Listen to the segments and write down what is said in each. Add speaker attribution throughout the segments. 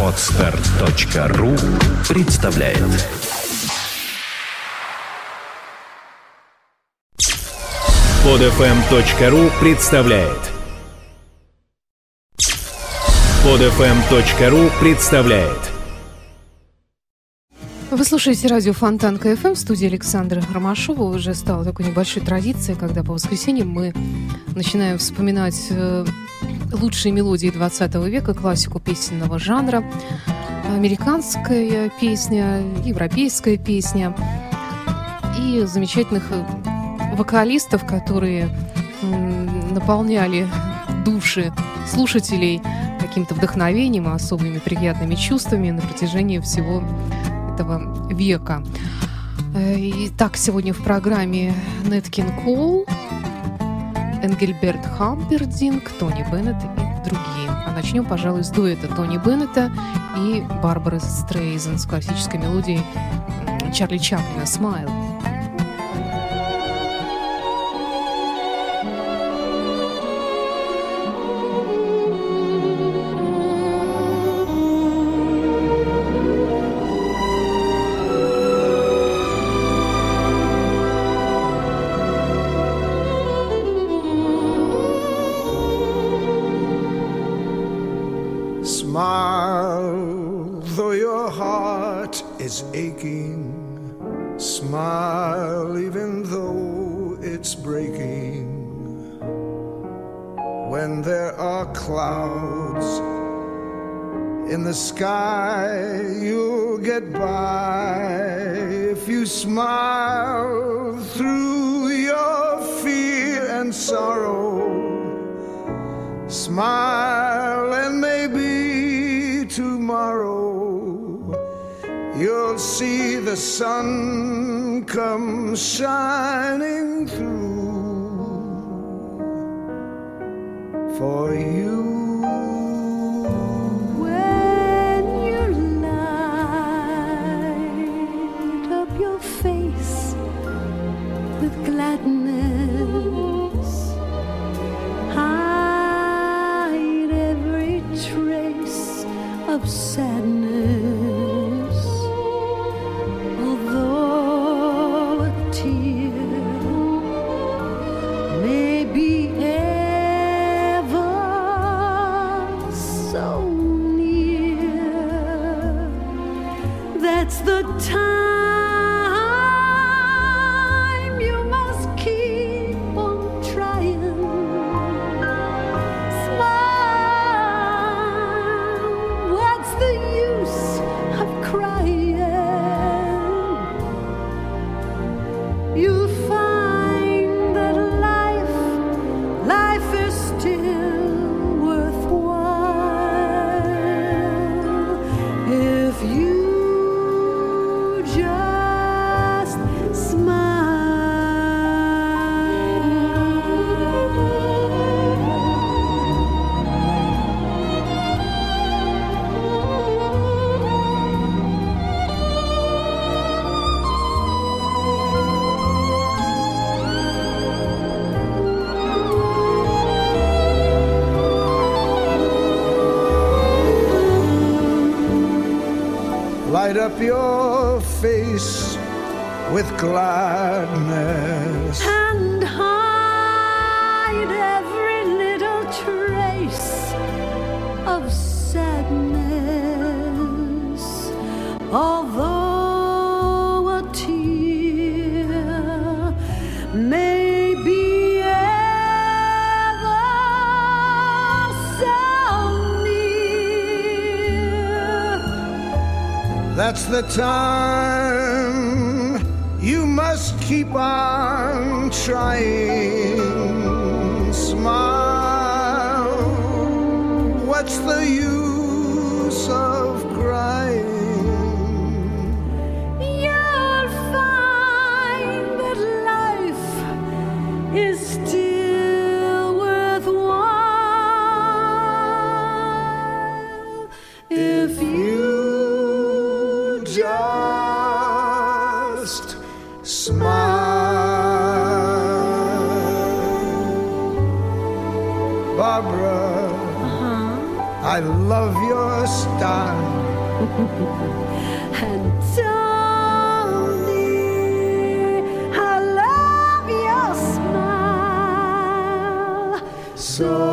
Speaker 1: Отстар.ру представляет. Подфм.ру представляет. Подфм.ру представляет
Speaker 2: Вы слушаете радио Фонтан КФМ в студии Александра Ромашова. Уже стало такой небольшой традицией, когда по воскресеньям мы начинаем вспоминать э, лучшие мелодии 20 века, классику песенного жанра, американская песня, европейская песня и замечательных э, вокалистов, которые наполняли души слушателей каким-то вдохновением особыми приятными чувствами на протяжении всего века. Э, итак, сегодня в программе Неткин Кол, Энгельберт Хампердинг, Тони Беннет и другие. А начнем, пожалуй, с дуэта Тони Беннета и Барбары Стрейзен с классической мелодией Чарли Чаплина «Смайл».
Speaker 3: Sun Smile, even though it's breaking.
Speaker 4: When there are clouds in the sky, you'll get by. If you
Speaker 3: smile through your face with gladness,
Speaker 4: hide every trace of sadness. It's the time. Light up your face with gladness.
Speaker 3: That's the time you must keep on trying. Barbara, uh-huh.
Speaker 5: I love your style.
Speaker 4: And darling, I love your smile.
Speaker 5: So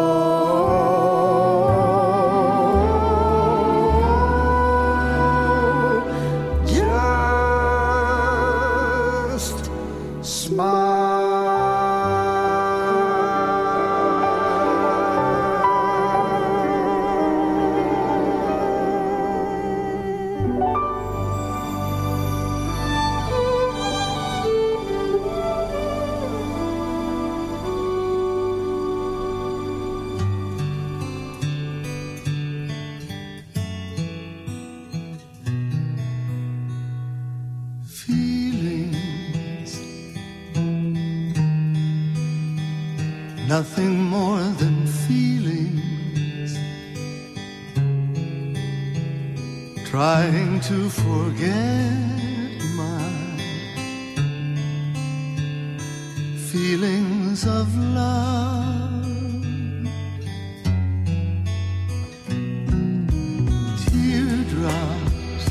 Speaker 5: nothing more than feelings. Trying to forget my feelings of love. Teardrops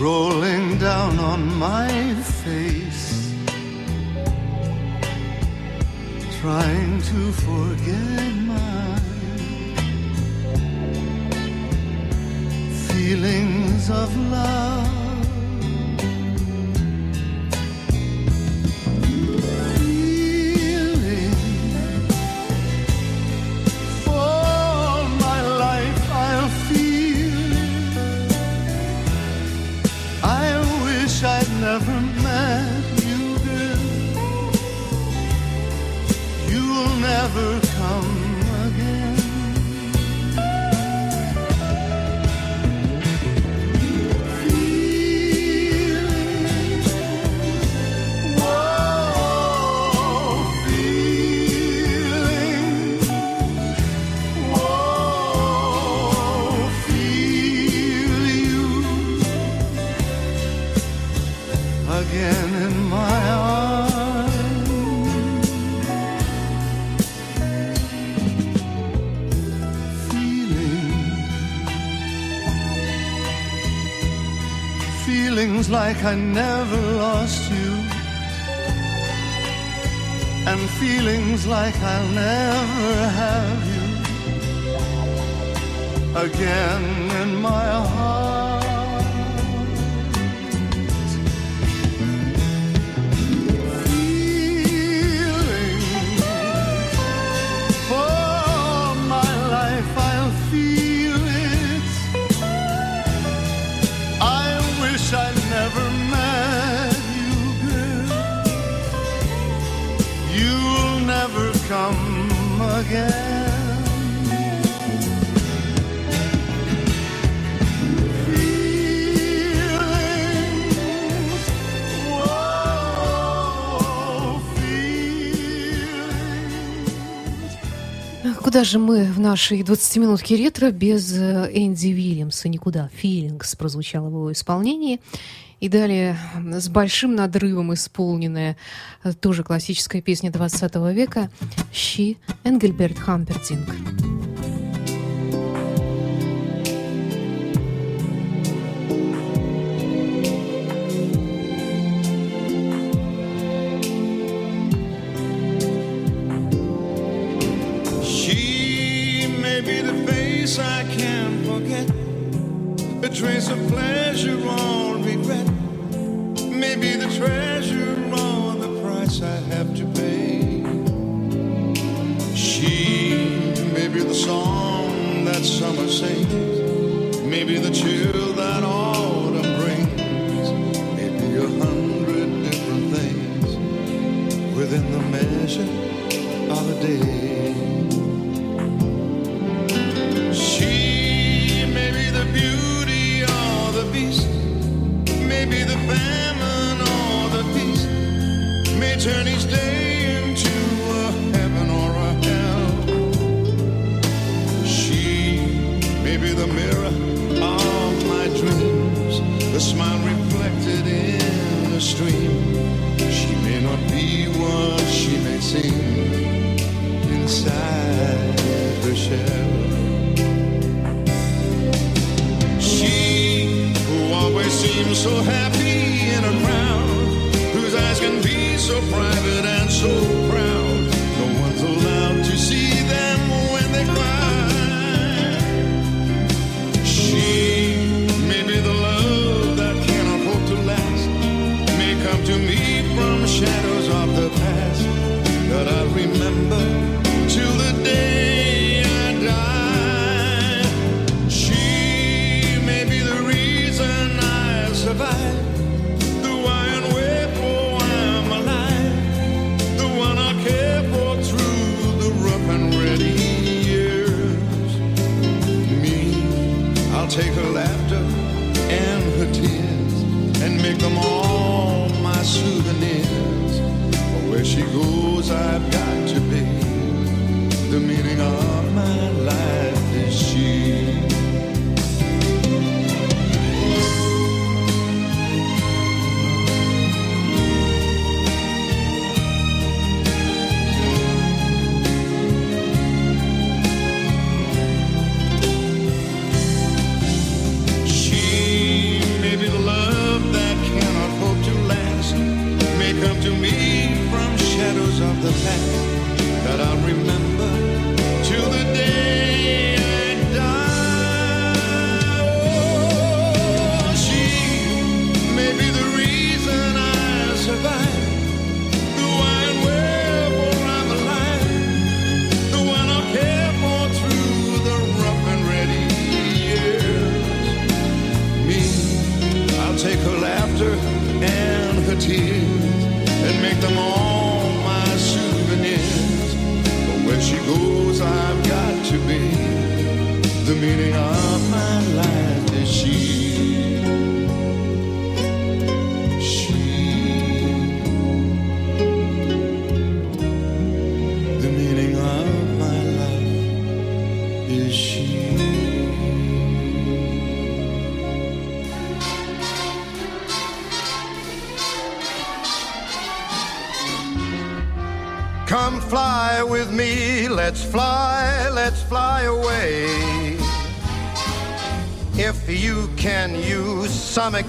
Speaker 5: rolling down on my face, trying to forget my feelings of love. I never lost you, and feelings like I'll never have you again in my heart. Come again.
Speaker 2: Куда же мы в нашей 20-минутке ретро без э, Энди Вильямса? Никуда. «Feelings» прозвучало в его исполнении. И далее с большим надрывом исполненная э, тоже классическая песня 20 века «Щи» Энгельберт Хампердинг.
Speaker 6: Trace of pleasure regret, maybe the treasure or the price I have to pay. She may be the song that summer sings, maybe the chill that autumn brings, maybe a hundred different things within the measure of a day. She may be the beauty or the beast, maybe the feast, each day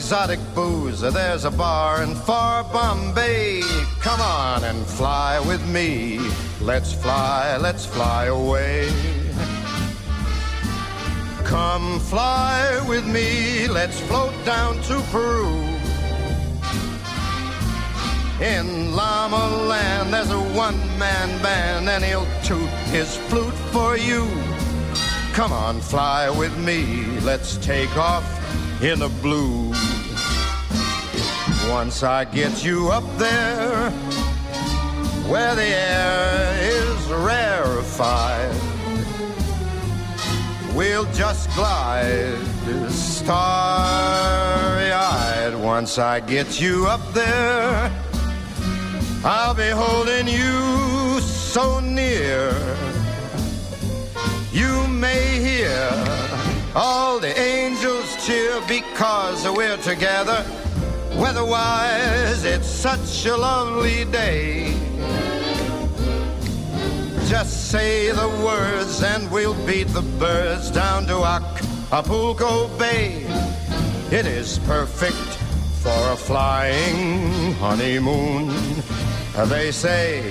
Speaker 7: exotic booze, there's a bar in far Bombay. Come on and fly with me. Let's fly, let's fly away. Come fly with me, let's float down to Peru. In Llama Land, there's a one man band, and he'll toot his flute for you. Come on, fly with me, let's take off in the blue. Once I get you up there, where the air is rarefied, we'll just glide starry eyed. Once I get you up there, I'll be holding you so near. You may hear all the angels cheer because we're together. Weatherwise, it's such a lovely day. Just say the words and we'll beat the birds down to Acapulco Bay. It is perfect for a flying honeymoon. They say,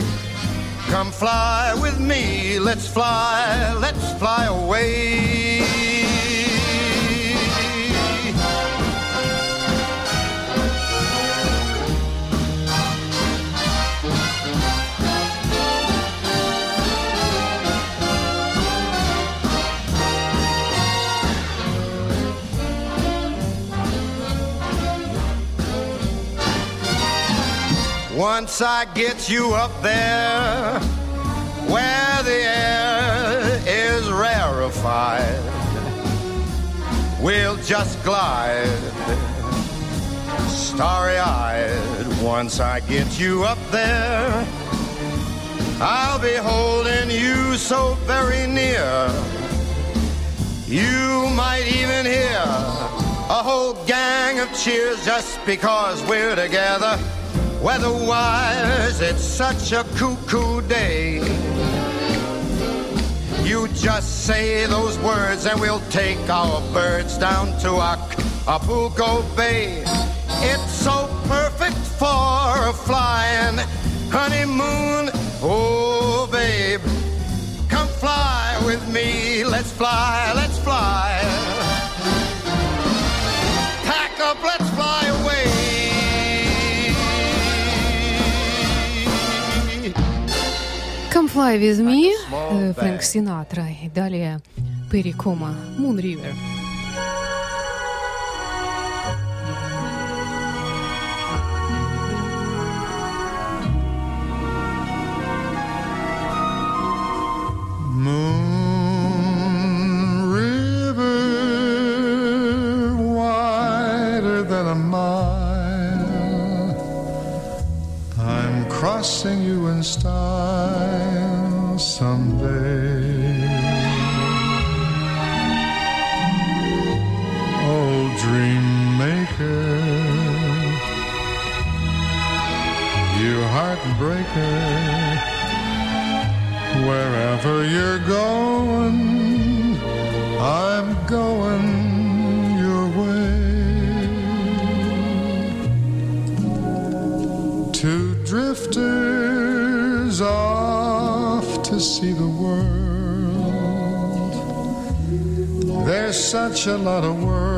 Speaker 7: Come fly with me, let's fly, let's fly away. Once I get you up there where the air is rarefied, we'll just glide starry eyed. Once I get you up there, I'll be holding you so very near. You might even hear a whole gang of cheers just because we're together. Weatherwise, it's such a cuckoo day. You just say those words and we'll take our birds down to Acapulco Bay. It's so perfect for a flying honeymoon. Oh, babe, come fly with me. Let's fly, let's fly. Fly
Speaker 2: With Me, Фрэнк Синатра. И далее Перри Кома, Moon River.
Speaker 6: Heartbreaker. Wherever you're going, I'm going your way. Two drifters off to see the world. There's such a lot of world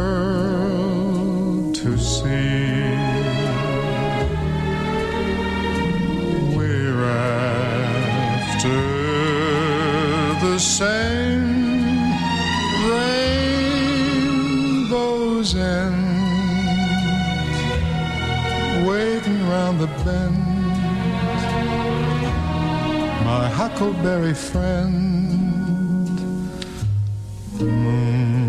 Speaker 6: same rainbow's end, waiting round the bend. My huckleberry friend, Moon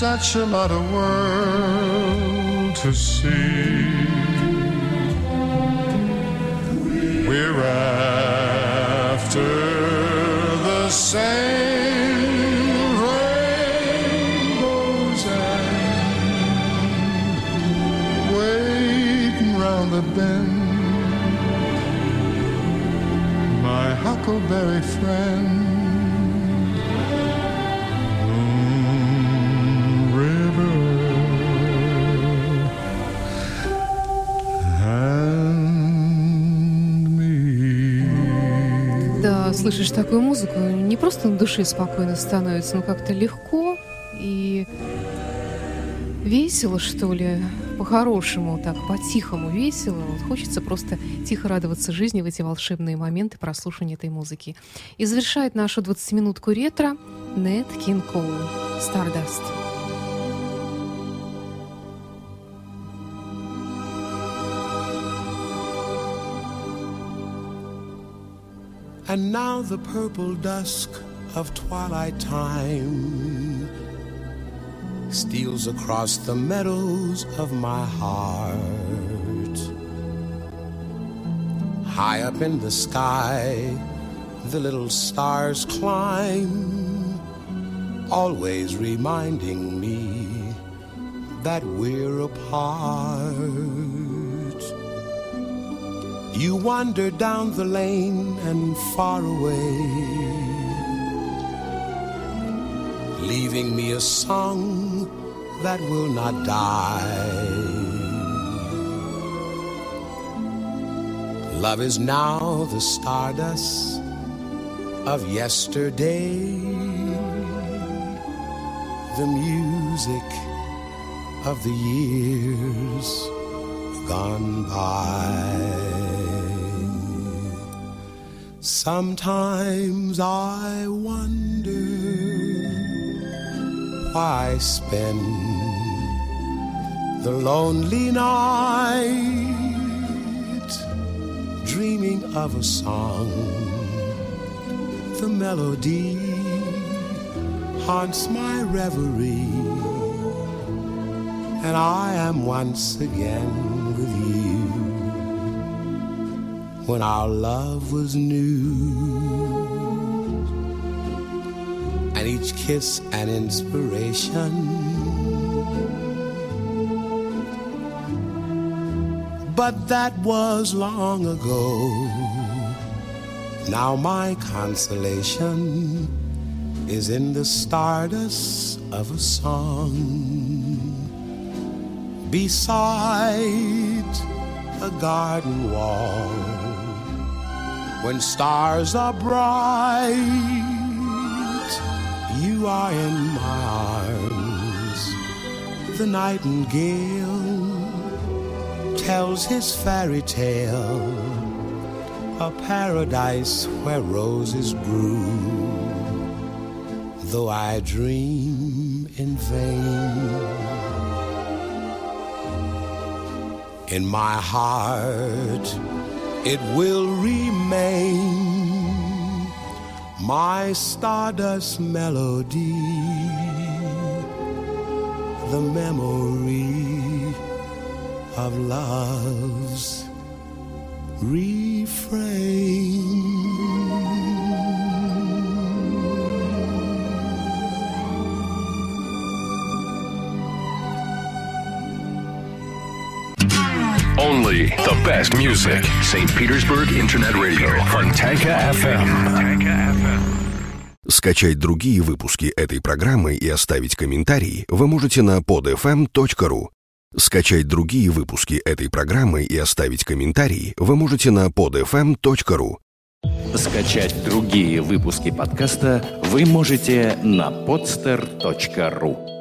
Speaker 6: such a lot of world to see. We're after the same rainbows and waiting round the bend. My huckleberry friend,
Speaker 2: слышишь такую музыку, не просто на душе спокойно становится, но как-то легко и весело, что ли, по-хорошему, так, по-тихому весело. Вот хочется просто тихо радоваться жизни в эти волшебные моменты прослушивания этой музыки. И завершает нашу 20-минутку ретро Нет Кин Коул «Stardust».
Speaker 8: And now the purple dusk of twilight time steals across the meadows of my heart. High up in the sky, the little stars climb, always reminding me that we're apart. You wander down the lane and far away, leaving me a song that will not die. Love is now the stardust of yesterday. the music of the years gone by. Sometimes I wonder why spend the lonely night dreaming of a song. The melody haunts my reverie, and I am once again with you when our love was new and each kiss an inspiration. But that was long ago. Now my consolation is in the stardust of a song beside a garden wall when stars are bright. You are in my arms. The nightingale tells his fairy tale a paradise where roses brew though i dream in vain. In my heart it will remain my stardust melody, the memory of love's refrain.
Speaker 1: Only the best music. St. Petersburg Internet Radio. Fontanka FM.
Speaker 9: Скачать другие выпуски этой программы и оставить комментарий вы можете на podfm.ru. Скачать другие выпуски этой программы и оставить комментарий вы можете на podfm.ru.
Speaker 1: Скачать другие выпуски подкаста вы можете на podster.ru.